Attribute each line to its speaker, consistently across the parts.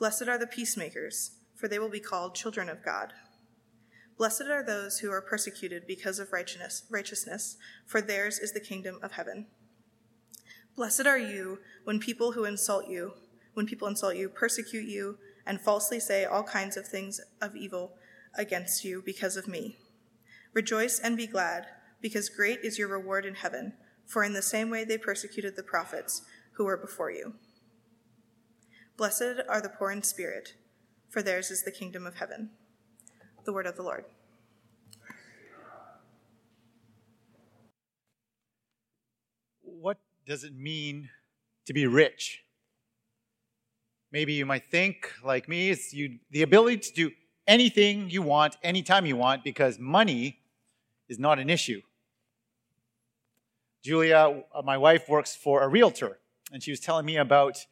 Speaker 1: Blessed are the peacemakers, for they will be called children of God. Blessed are those who are persecuted because of righteousness, righteousness, for theirs is the kingdom of heaven. Blessed are you when people who insult you, when people insult you, persecute you, and falsely say all kinds of things of evil against you because of me. Rejoice and be glad, because great is your reward in heaven, for in the same way they persecuted the prophets who were before you. Blessed are the poor in spirit, for theirs is the kingdom of heaven. The word of the Lord.
Speaker 2: What does it mean to be rich? Maybe you might think, like me, it's you, the ability to do anything you want, anytime you want, because money is not an issue. Julia, uh, my wife, works for a realtor, and she was telling me about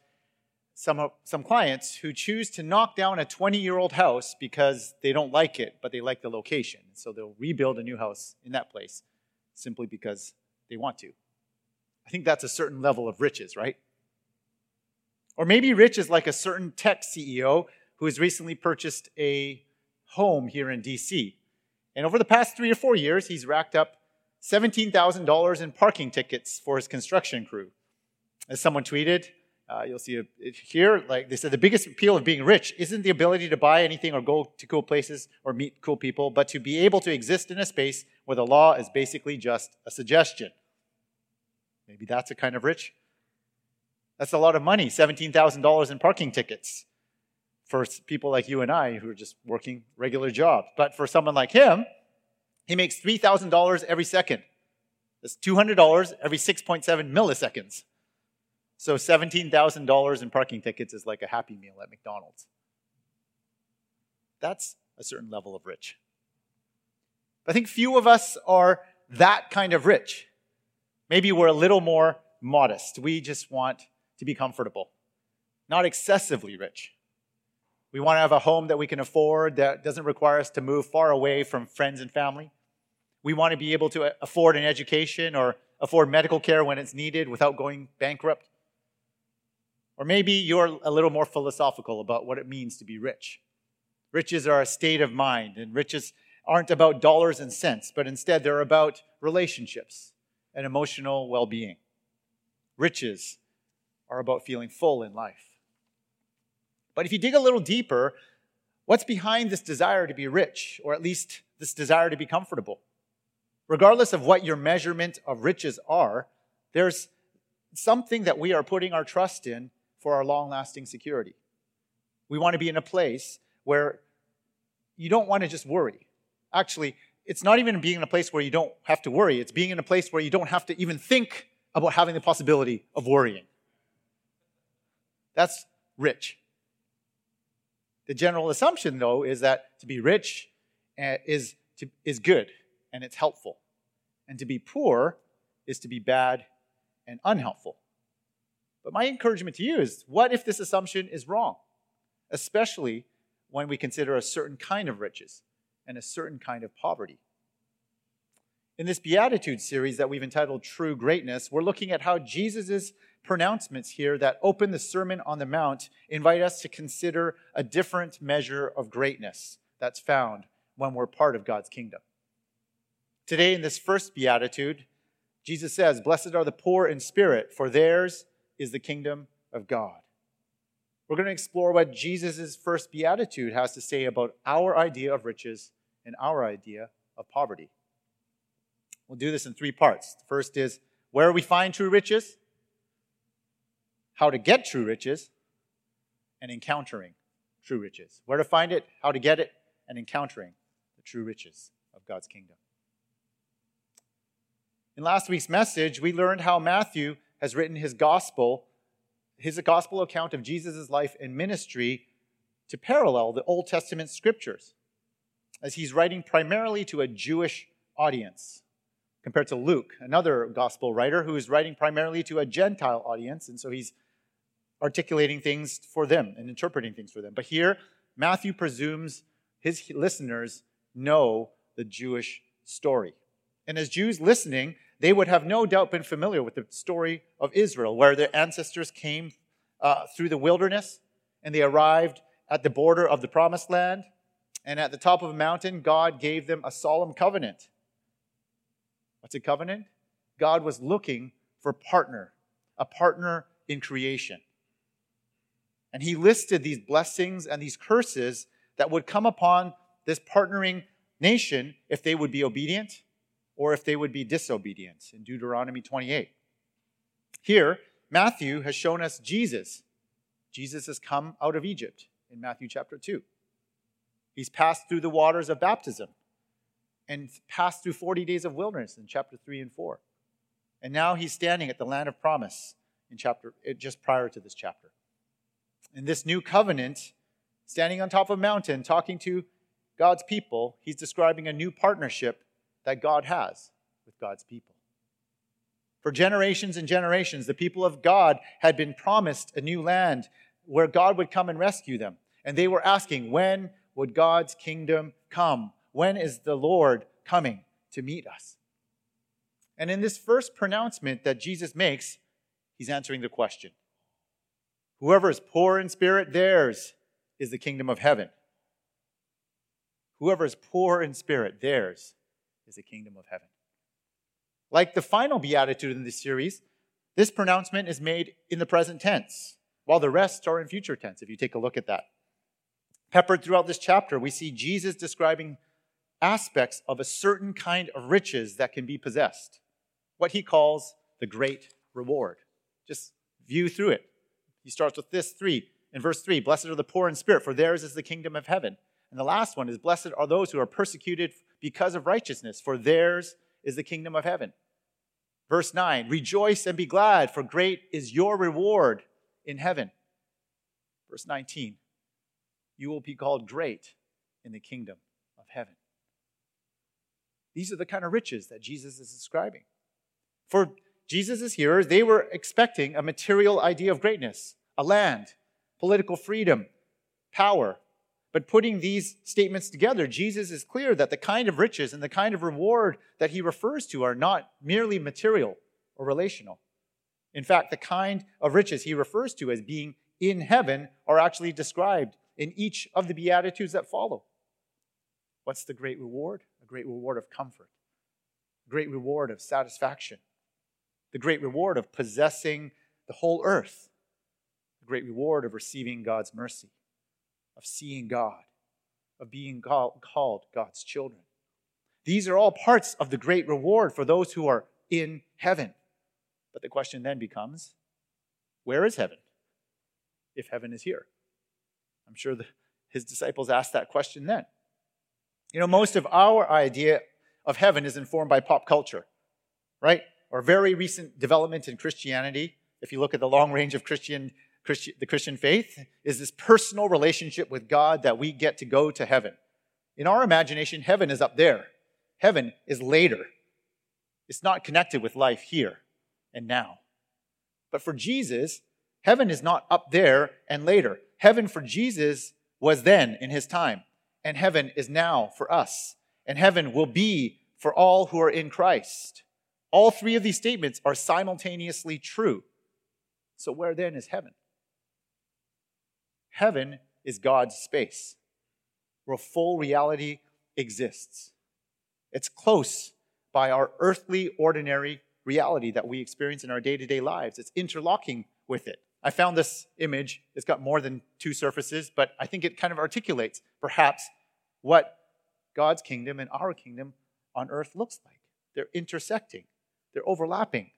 Speaker 2: some, some clients who choose to knock down a 20 year old house because they don't like it, but they like the location. So they'll rebuild a new house in that place simply because they want to. I think that's a certain level of riches, right? Or maybe rich is like a certain tech CEO who has recently purchased a home here in DC. And over the past three or four years, he's racked up $17,000 in parking tickets for his construction crew. As someone tweeted, uh, you'll see it here, like they said, the biggest appeal of being rich isn't the ability to buy anything or go to cool places or meet cool people, but to be able to exist in a space where the law is basically just a suggestion. Maybe that's a kind of rich. That's a lot of money, $17,000 in parking tickets for people like you and I who are just working regular jobs. But for someone like him, he makes $3,000 every second. That's $200 every 6.7 milliseconds. So $17,000 in parking tickets is like a happy meal at McDonald's. That's a certain level of rich. I think few of us are that kind of rich. Maybe we're a little more modest. We just want to be comfortable, not excessively rich. We want to have a home that we can afford that doesn't require us to move far away from friends and family. We want to be able to uh, afford an education or afford medical care when it's needed without going bankrupt. Or maybe you're a little more philosophical about what it means to be rich. Riches are a state of mind, and riches aren't about dollars and cents, but instead they're about relationships and emotional well being. Riches are about feeling full in life. But if you dig a little deeper, what's behind this desire to be rich, or at least this desire to be comfortable? Regardless of what your measurement of riches are, there's something that we are putting our trust in for our long lasting security. We want to be in a place where you don't want to just worry. Actually, it's not even being in a place where you don't have to worry, it's being in a place where you don't have to even think about having the possibility of worrying. That's rich. The general assumption, though, is that to be rich eh, is, to, is good and it's helpful. And to be poor is to be bad and unhelpful. But my encouragement to you is what if this assumption is wrong? Especially when we consider a certain kind of riches and a certain kind of poverty. In this Beatitude series that we've entitled True Greatness, we're looking at how Jesus' pronouncements here that open the Sermon on the Mount invite us to consider a different measure of greatness that's found when we're part of God's kingdom. Today, in this first Beatitude, Jesus says, Blessed are the poor in spirit, for theirs is the kingdom of God. We're going to explore what Jesus' first beatitude has to say about our idea of riches and our idea of poverty. We'll do this in three parts. The first is where we find true riches, how to get true riches, and encountering true riches. Where to find it, how to get it, and encountering the true riches of God's kingdom. In last week's message, we learned how Matthew has written his gospel his gospel account of Jesus' life and ministry to parallel the Old Testament scriptures, as he's writing primarily to a Jewish audience, compared to Luke, another gospel writer who is writing primarily to a Gentile audience, and so he's articulating things for them and interpreting things for them. But here, Matthew presumes his listeners know the Jewish story. And as Jews listening, they would have no doubt been familiar with the story of Israel, where their ancestors came uh, through the wilderness and they arrived at the border of the promised land. And at the top of a mountain, God gave them a solemn covenant. What's a covenant? God was looking for a partner, a partner in creation. And he listed these blessings and these curses that would come upon this partnering nation if they would be obedient or if they would be disobedient in Deuteronomy 28. Here, Matthew has shown us Jesus. Jesus has come out of Egypt in Matthew chapter 2. He's passed through the waters of baptism and passed through 40 days of wilderness in chapter 3 and 4. And now he's standing at the land of promise in chapter eh, just prior to this chapter. In this new covenant, standing on top of a mountain talking to God's people, he's describing a new partnership that God has with God's people. For generations and generations, the people of God had been promised a new land where God would come and rescue them. And they were asking, when would God's kingdom come? When is the Lord coming to meet us? And in this first pronouncement that Jesus makes, he's answering the question Whoever is poor in spirit, theirs is the kingdom of heaven. Whoever is poor in spirit, theirs is the kingdom of heaven. Like the final beatitude in this series, this pronouncement is made in the present tense while the rest are in future tense, if you take a look at that. Peppered throughout this chapter, we see Jesus describing aspects of a certain kind of riches that can be possessed, what he calls the great reward. Just view through it. He starts with this three. In verse 3, blessed are the poor in spirit, for theirs is the kingdom of heaven. And the last one is, blessed are those who are persecuted because of righteousness, for theirs is the kingdom of heaven. Verse 9, rejoice and be glad, for great is your reward in heaven. Verse 19, you will be called great in the kingdom of heaven. These are the kind of riches that Jesus is describing. For Jesus' hearers, they were expecting a material idea of greatness, a land, political freedom, power. But putting these statements together, Jesus is clear that the kind of riches and the kind of reward that he refers to are not merely material or relational. In fact, the kind of riches he refers to as being in heaven are actually described in each of the Beatitudes that follow. What's the great reward? A great reward of comfort, a great reward of satisfaction, the great reward of possessing the whole earth, the great reward of receiving God's mercy, of seeing God, of being called God's children. These are all parts of the great reward for those who are in heaven. But the question then becomes where is heaven? If heaven is here. I'm sure the, his disciples asked that question then. You know, most of our idea of heaven is informed by pop culture, right? Or very recent development in Christianity. If you look at the long range of Christian, Christi- the Christian faith, is this personal relationship with God that we get to go to heaven. In our imagination, heaven is up there. Heaven is later. It's not connected with life here and now. But for Jesus, heaven is not up there and later. Heaven for Jesus was then in his time, and heaven is now for us, and heaven will be for all who are in Christ. All three of these statements are simultaneously true. So, where then is heaven? Heaven is God's space where full reality exists. It's close by our earthly, ordinary reality that we experience in our day to day lives. It's interlocking with it. I found this image. It's got more than two surfaces, but I think it kind of articulates perhaps what God's kingdom and our kingdom on earth looks like. They're intersecting, they're overlapping.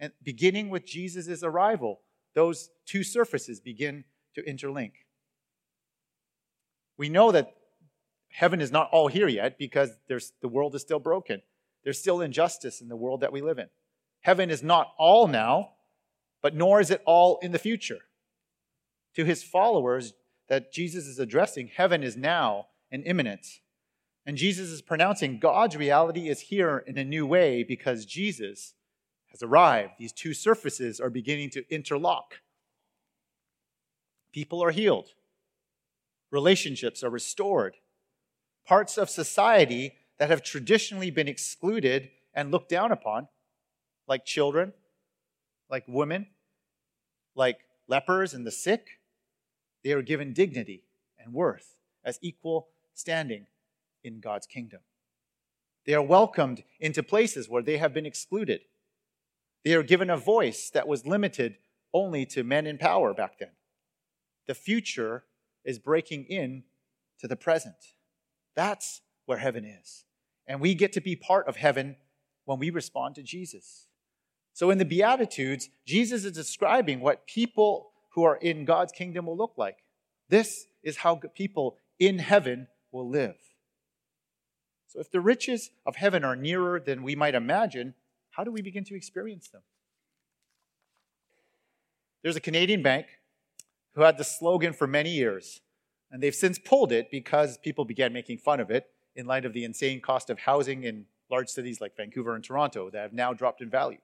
Speaker 2: And beginning with Jesus' arrival, those two surfaces begin to interlink. We know that heaven is not all here yet because the world is still broken. There's still injustice in the world that we live in. Heaven is not all now but nor is it all in the future. To his followers that Jesus is addressing, heaven is now and imminent. And Jesus is pronouncing God's reality is here in a new way because Jesus has arrived. These two surfaces are beginning to interlock. People are healed, relationships are restored. Parts of society that have traditionally been excluded and looked down upon, like children, like women, like lepers and the sick, they are given dignity and worth as equal standing in God's kingdom. They are welcomed into places where they have been excluded. They are given a voice that was limited only to men in power back then. The future is breaking in to the present. That's where heaven is. And we get to be part of heaven when we respond to Jesus. So in the Beatitudes, Jesus is describing what people who are in God's kingdom will look like. This is how people in heaven will live. So if the riches of heaven are nearer than we might imagine, how do we begin to experience them? There's a Canadian bank who had the slogan for many years, and they've since pulled it because people began making fun of it in light of the insane cost of housing in large cities like Vancouver and Toronto that have now dropped in value.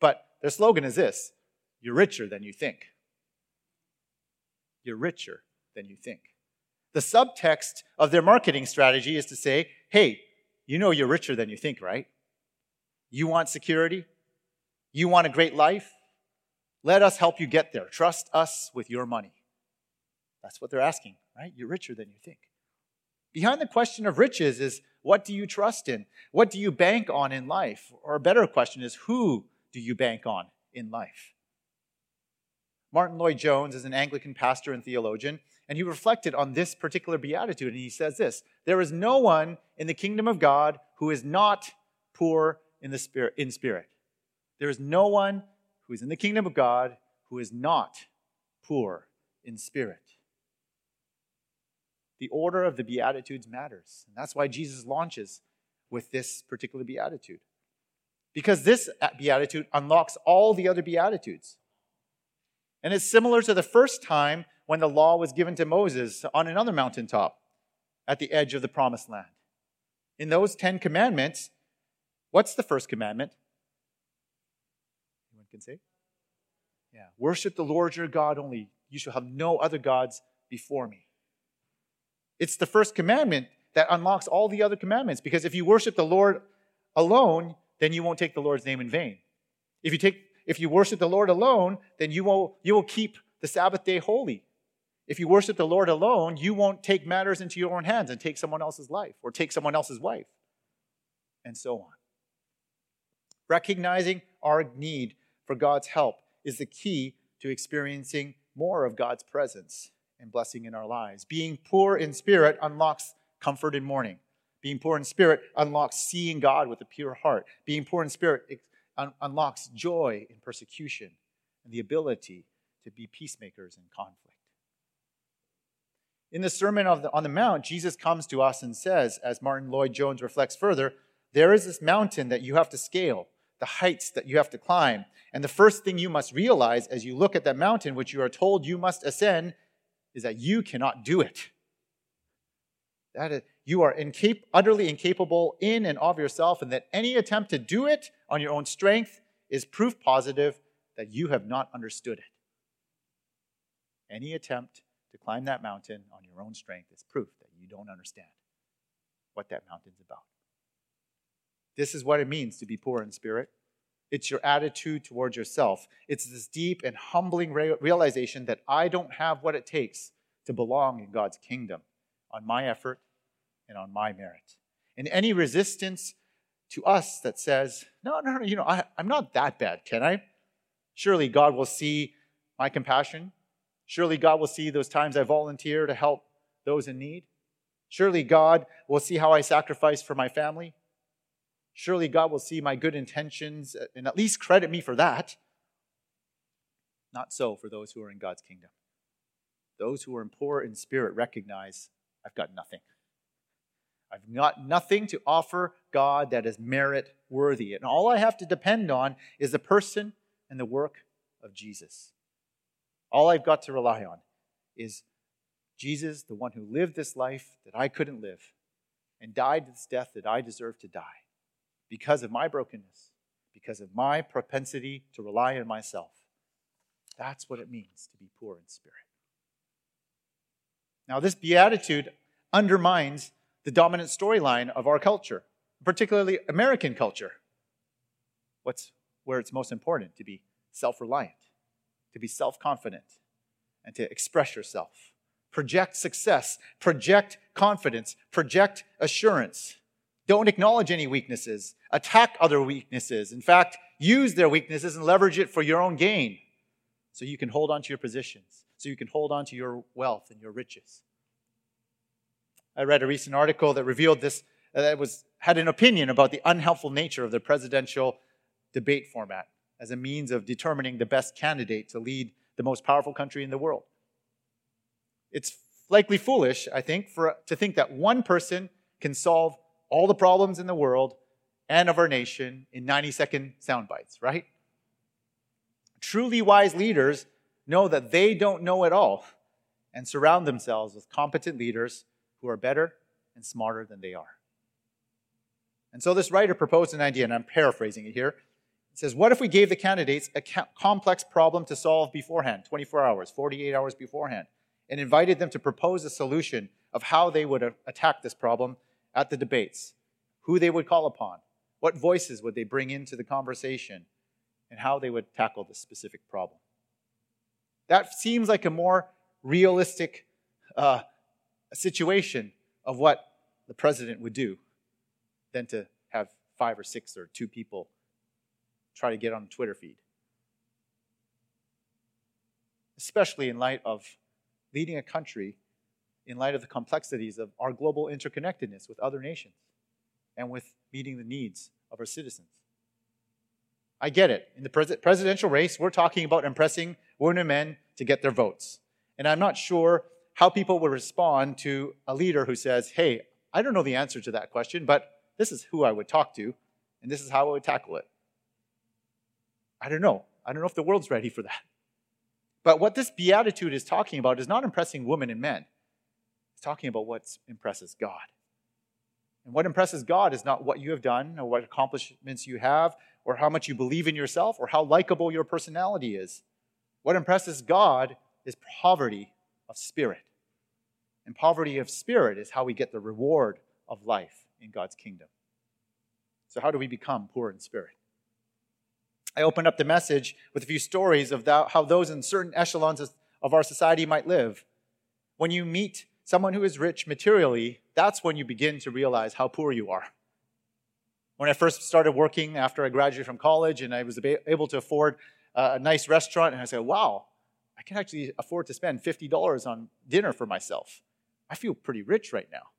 Speaker 2: But their slogan is this You're richer than you think. You're richer than you think. The subtext of their marketing strategy is to say, hey, you know you're richer than you think, right? You want security? You want a great life? Let us help you get there. Trust us with your money. That's what they're asking, right? You're richer than you think. Behind the question of riches is what do you trust in? What do you bank on in life? Or a better question is who do you bank on in life? Martyn Lloyd-Jones is an Anglican pastor and theologian, and he reflected on this particular beatitude, and he says this There is no one in the kingdom of God who is not poor in, the spirit, in spirit. There is no one who is in the kingdom of God who is not poor in spirit. The order of the Beatitudes matters. And that's why Jesus launches with this particular Beatitude. Because this Beatitude unlocks all the other Beatitudes. And it's similar to the first time when the law was given to Moses on another mountaintop at the edge of the promised land. In those Ten Commandments, what's the first commandment? Can say? Yeah. Worship the Lord your God only. You shall have no other gods before me. It's the first commandment that unlocks all the other commandments because if you worship the Lord alone, then you won't take the Lord's name in vain. If you take if you worship the Lord alone, then you will, you will keep the Sabbath day holy. If you worship the Lord alone, you won't take matters into your own hands and take someone else's life or take someone else's wife, and so on. Recognizing our need for God's help is the key to experiencing more of God's presence and blessing in our lives. Being poor in spirit unlocks comfort in mourning. Being poor in spirit unlocks seeing God with a pure heart. Being poor in spirit un- unlocks joy in persecution and the ability to be peacemakers in conflict. In the Sermon the, on the Mount, Jesus comes to us and says, as Martyn Lloyd-Jones reflects further, there is this mountain that you have to scale, the heights that you have to climb. And the first thing you must realize as you look at that mountain, which you are told you must ascend, is that you cannot do it. That is, you are incap- utterly incapable in and of yourself, and that any attempt to do it on your own strength is proof positive that you have not understood it. Any attempt to climb that mountain on your own strength is proof that you don't understand what that mountain's about. This is what it means to be poor in spirit. It's your attitude towards yourself. It's this deep and humbling realization that I don't have what it takes to belong in God's kingdom on my effort and on my merit. And any resistance to us that says, no, no, no, you know, I, I'm not that bad, can I? Surely God will see my compassion. Surely God will see those times I volunteer to help those in need. Surely God will see how I sacrifice for my family. Surely God will see my good intentions uh, and at least credit me for that. Not so for those who are in God's kingdom. Those who are poor in spirit recognize I've got nothing. I've got nothing to offer God that is merit worthy. And all I have to depend on is the person and the work of Jesus. All I've got to rely on is Jesus, the one who lived this life that I couldn't live and died this death that I deserve to die because of my brokenness, because of my propensity to rely on myself. That's what it means to be poor in spirit. Now, this beatitude undermines the dominant storyline of our culture, particularly American culture. What's where it's most important to be self reliant, to be self confident, and to express yourself. Project success, project confidence, project assurance. Don't acknowledge any weaknesses, attack other weaknesses. In fact, use their weaknesses and leverage it for your own gain so you can hold on to your positions, so you can hold on to your wealth and your riches. I read a recent article that revealed this, uh, that was, had an opinion about the unhelpful nature of the presidential debate format as a means of determining the best candidate to lead the most powerful country in the world. It's likely foolish, I think, for, to think that one person can solve all the problems in the world and of our nation in 90 second sound bites, right? Truly wise leaders know that they don't know it all and surround themselves with competent leaders who are better and smarter than they are. And so this writer proposed an idea, and I'm paraphrasing it here. It says, What if we gave the candidates a complex problem to solve beforehand, 24 hours, 48 hours beforehand, and invited them to propose a solution of how they would attack this problem at the debates, who they would call upon, what voices would they bring into the conversation, and how they would tackle this specific problem. That seems like a more realistic uh, situation of what the president would do than to have five or six or two people try to get on the Twitter feed. Especially in light of leading a country in light of the complexities of our global interconnectedness with other nations and with meeting the needs of our citizens. I get it. In the pres- presidential race, we're talking about impressing women and men to get their votes. And I'm not sure how people would respond to a leader who says, Hey, I don't know the answer to that question, but this is who I would talk to, and this is how I would tackle it. I don't know. I don't know if the world's ready for that. But what this beatitude is talking about is not impressing women and men. Talking about what impresses God. And what impresses God is not what you have done or what accomplishments you have or how much you believe in yourself or how likable your personality is. What impresses God is poverty of spirit. And poverty of spirit is how we get the reward of life in God's kingdom. So, how do we become poor in spirit? I opened up the message with a few stories of how those in certain echelons of our society might live. When you meet someone who is rich materially, that's when you begin to realize how poor you are. When I first started working after I graduated from college and I was able to afford a nice restaurant, and I said, wow, I can actually afford to spend $50 on dinner for myself. I feel pretty rich right now.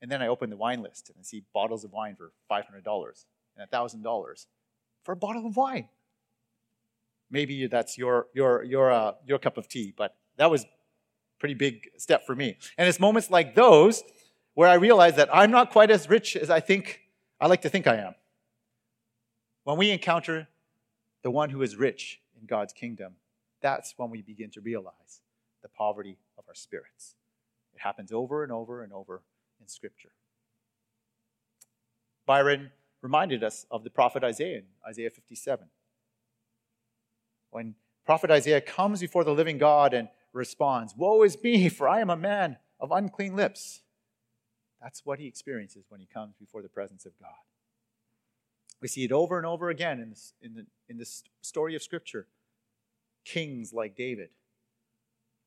Speaker 2: And then I open the wine list and I see bottles of wine for $500 and $1,000 for a bottle of wine. Maybe that's your, your, your, uh, your cup of tea, but that was pretty big step for me. And it's moments like those where I realize that I'm not quite as rich as I think I like to think I am. When we encounter the one who is rich in God's kingdom, that's when we begin to realize the poverty of our spirits. It happens over and over and over in Scripture. Byron reminded us of the prophet Isaiah in Isaiah 57. When prophet Isaiah comes before the living God and responds, Woe is me, for I am a man of unclean lips. That's what he experiences when he comes before the presence of God. We see it over and over again in this, in the, in this story of Scripture kings like David,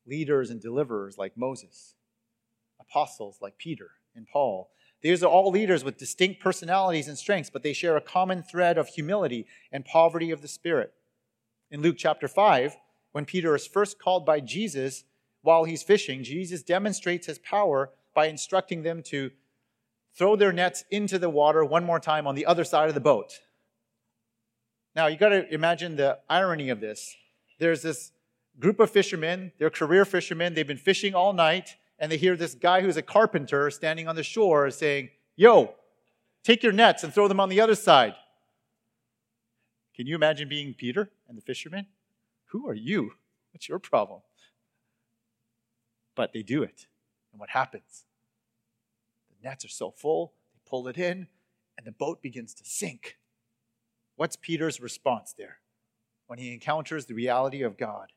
Speaker 2: leaders and deliverers like Moses, apostles like Peter and Paul. These are all leaders with distinct personalities and strengths, but they share a common thread of humility and poverty of the spirit. In Luke chapter 5, when Peter is first called by Jesus while he's fishing, Jesus demonstrates his power by instructing them to throw their nets into the water one more time on the other side of the boat. Now, you got to imagine the irony of this there's this group of fishermen, they're career fishermen, they've been fishing all night, and they hear this guy who's a carpenter standing on the shore saying, Yo, take your nets and throw them on the other side. Can you imagine being Peter and the fishermen? Who are you? What's your problem? But they do it. And what happens? The nets are so full, they pull it in, and the boat begins to sink. What's Peter's response there? When he encounters the reality of God,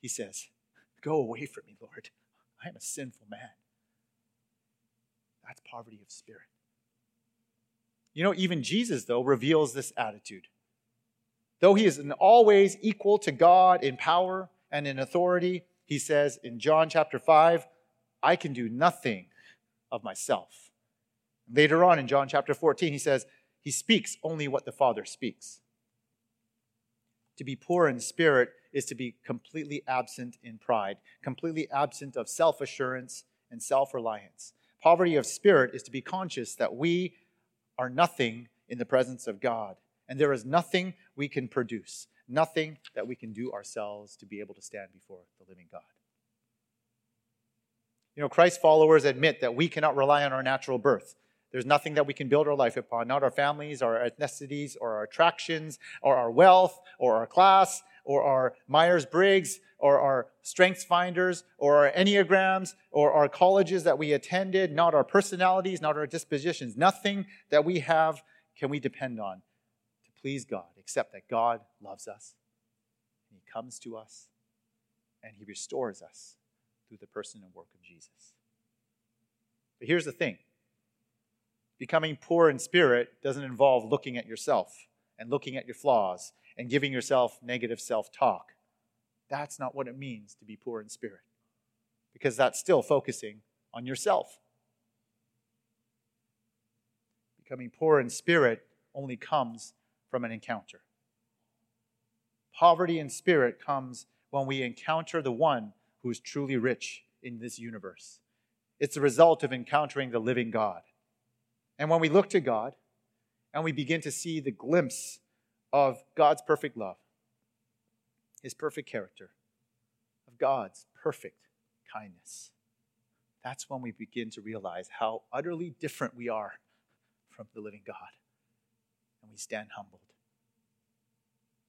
Speaker 2: he says, Go away from me, Lord. I am a sinful man. That's poverty of spirit. You know, even Jesus, though, reveals this attitude. Though he is in always equal to God in power and in authority, he says in John chapter 5, I can do nothing of myself. Later on in John chapter 14, he says, He speaks only what the Father speaks. To be poor in spirit is to be completely absent in pride, completely absent of self assurance and self reliance. Poverty of spirit is to be conscious that we are nothing in the presence of God, and there is nothing we can produce, nothing that we can do ourselves to be able to stand before the living God. You know, Christ followers admit that we cannot rely on our natural birth. There's nothing that we can build our life upon, not our families, our ethnicities, or our attractions, or our wealth, or our class, or our Myers Briggs, or our strengths finders, or our Enneagrams, or our colleges that we attended, not our personalities, not our dispositions. Nothing that we have can we depend on please God, except that God loves us, and He comes to us, and He restores us through the person and work of Jesus. But here's the thing becoming poor in spirit doesn't involve looking at yourself and looking at your flaws and giving yourself negative self talk. That's not what it means to be poor in spirit, because that's still focusing on yourself. Becoming poor in spirit only comes from an encounter. Poverty in spirit comes when we encounter the one who is truly rich in this universe. It's the result of encountering the living God. And when we look to God and we begin to see the glimpse of God's perfect love, His perfect character, of God's perfect kindness, that's when we begin to realize how utterly different we are from the living God. We stand humbled.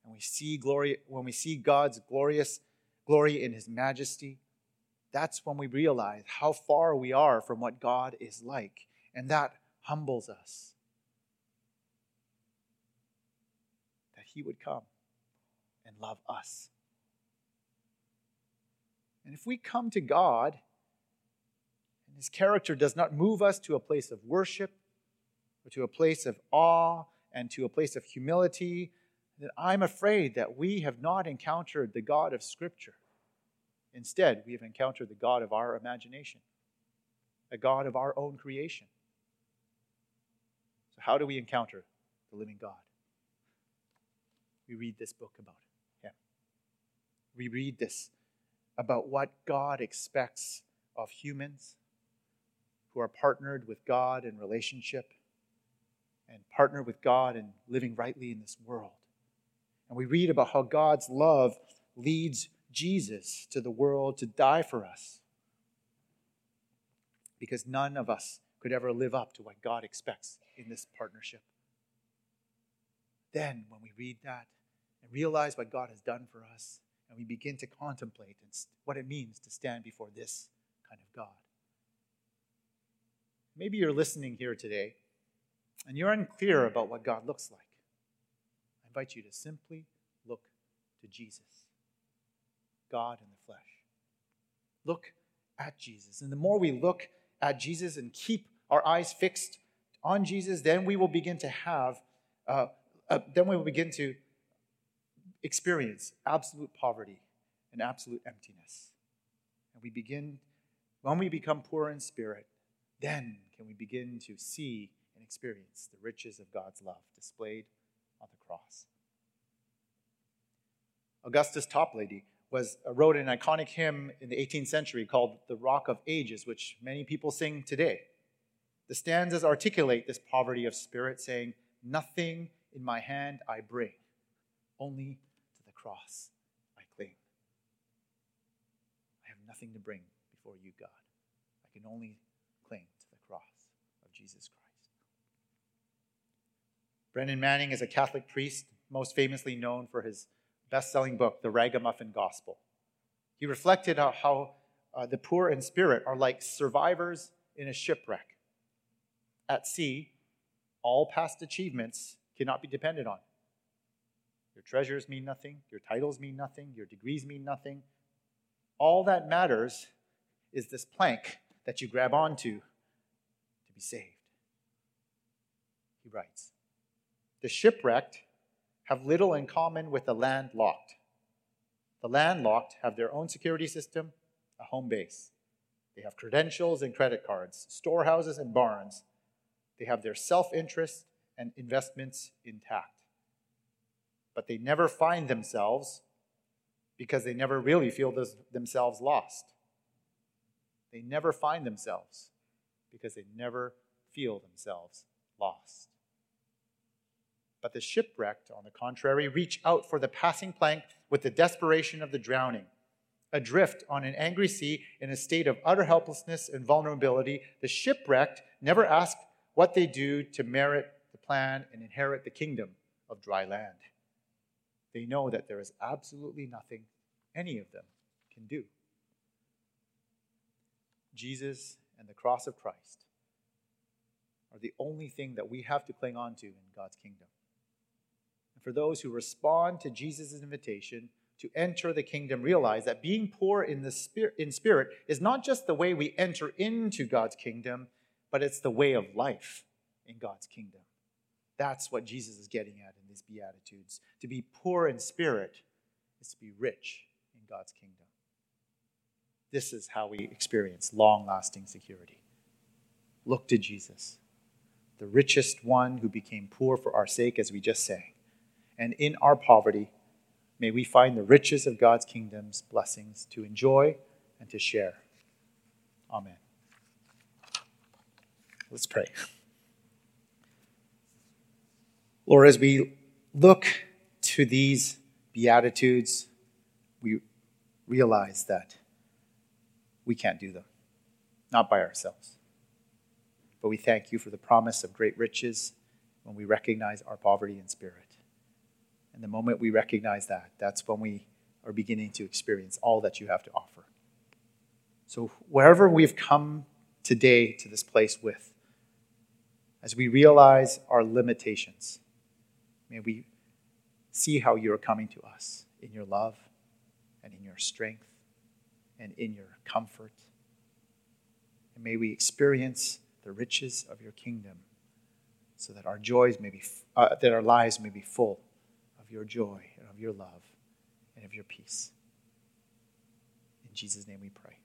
Speaker 2: And we see glory, when we see God's glorious glory in His majesty, that's when we realize how far we are from what God is like. And that humbles us. That He would come and love us. And if we come to God and His character does not move us to a place of worship or to a place of awe and to a place of humility, then I'm afraid that we have not encountered the God of Scripture. Instead, we have encountered the God of our imagination, a God of our own creation. So, how do we encounter the living God? We read this book about Him. We read this about what God expects of humans who are partnered with God in relationship and partner with God in living rightly in this world. And we read about how God's love leads Jesus to the world to die for us. Because none of us could ever live up to what God expects in this partnership. Then, when we read that and realize what God has done for us, and we begin to contemplate what it means to stand before this kind of God. Maybe you're listening here today and you're unclear about what God looks like. I invite you to simply look to Jesus, God in the flesh. Look at Jesus. And the more we look at Jesus and keep our eyes fixed on Jesus, then we will begin to have, uh, uh, then we will begin to experience absolute poverty and absolute emptiness. And we begin, when we become poor in spirit, then can we begin to see and experience the riches of God's love displayed on the cross. Augustus Toplady was uh, wrote an iconic hymn in the 18th century called "The Rock of Ages," which many people sing today. The stanzas articulate this poverty of spirit, saying, Nothing in my hand I bring, only to the cross I cling. I have nothing to bring before you, God. I can only cling to the cross of Jesus Christ. Brennan Manning is a Catholic priest, most famously known for his best selling book, The Ragamuffin Gospel. He reflected on how uh, the poor in spirit are like survivors in a shipwreck. At sea, all past achievements cannot be depended on. Your treasures mean nothing, your titles mean nothing, your degrees mean nothing. All that matters is this plank that you grab onto to be saved. He writes The shipwrecked have little in common with the landlocked. The landlocked have their own security system, a home base. They have credentials and credit cards, storehouses and barns. They have their self interest and investments intact. But they never find themselves because they never really feel themselves lost. They never find themselves because they never feel themselves lost. But the shipwrecked, on the contrary, reach out for the passing plank with the desperation of the drowning. Adrift on an angry sea in a state of utter helplessness and vulnerability, the shipwrecked never ask what they do to merit the plan and inherit the kingdom of dry land. They know that there is absolutely nothing any of them can do. Jesus and the cross of Christ are the only thing that we have to cling on to in God's kingdom. For those who respond to Jesus' invitation to enter the kingdom, realize that being poor in, the spirit, in spirit is not just the way we enter into God's kingdom, but it's the way of life in God's kingdom. That's what Jesus is getting at in these Beatitudes. To be poor in spirit is to be rich in God's kingdom. This is how we experience long lasting security. Look to Jesus, the richest one who became poor for our sake, as we just sang. And in our poverty, may we find the riches of God's kingdom's blessings to enjoy and to share. Amen. Let's pray. Lord, as we look to these Beatitudes, we realize that we can't do them, not by ourselves. But we thank you for the promise of great riches when we recognize our poverty in spirit. And the moment we recognize that, that's when we are beginning to experience all that you have to offer. So, wherever we've come today to this place with, as we realize our limitations, may we see how you are coming to us in your love and in your strength and in your comfort. And may we experience the riches of your kingdom so that our joys may be uh, that our lives may be full your joy and of your love and of your peace. In Jesus' name we pray.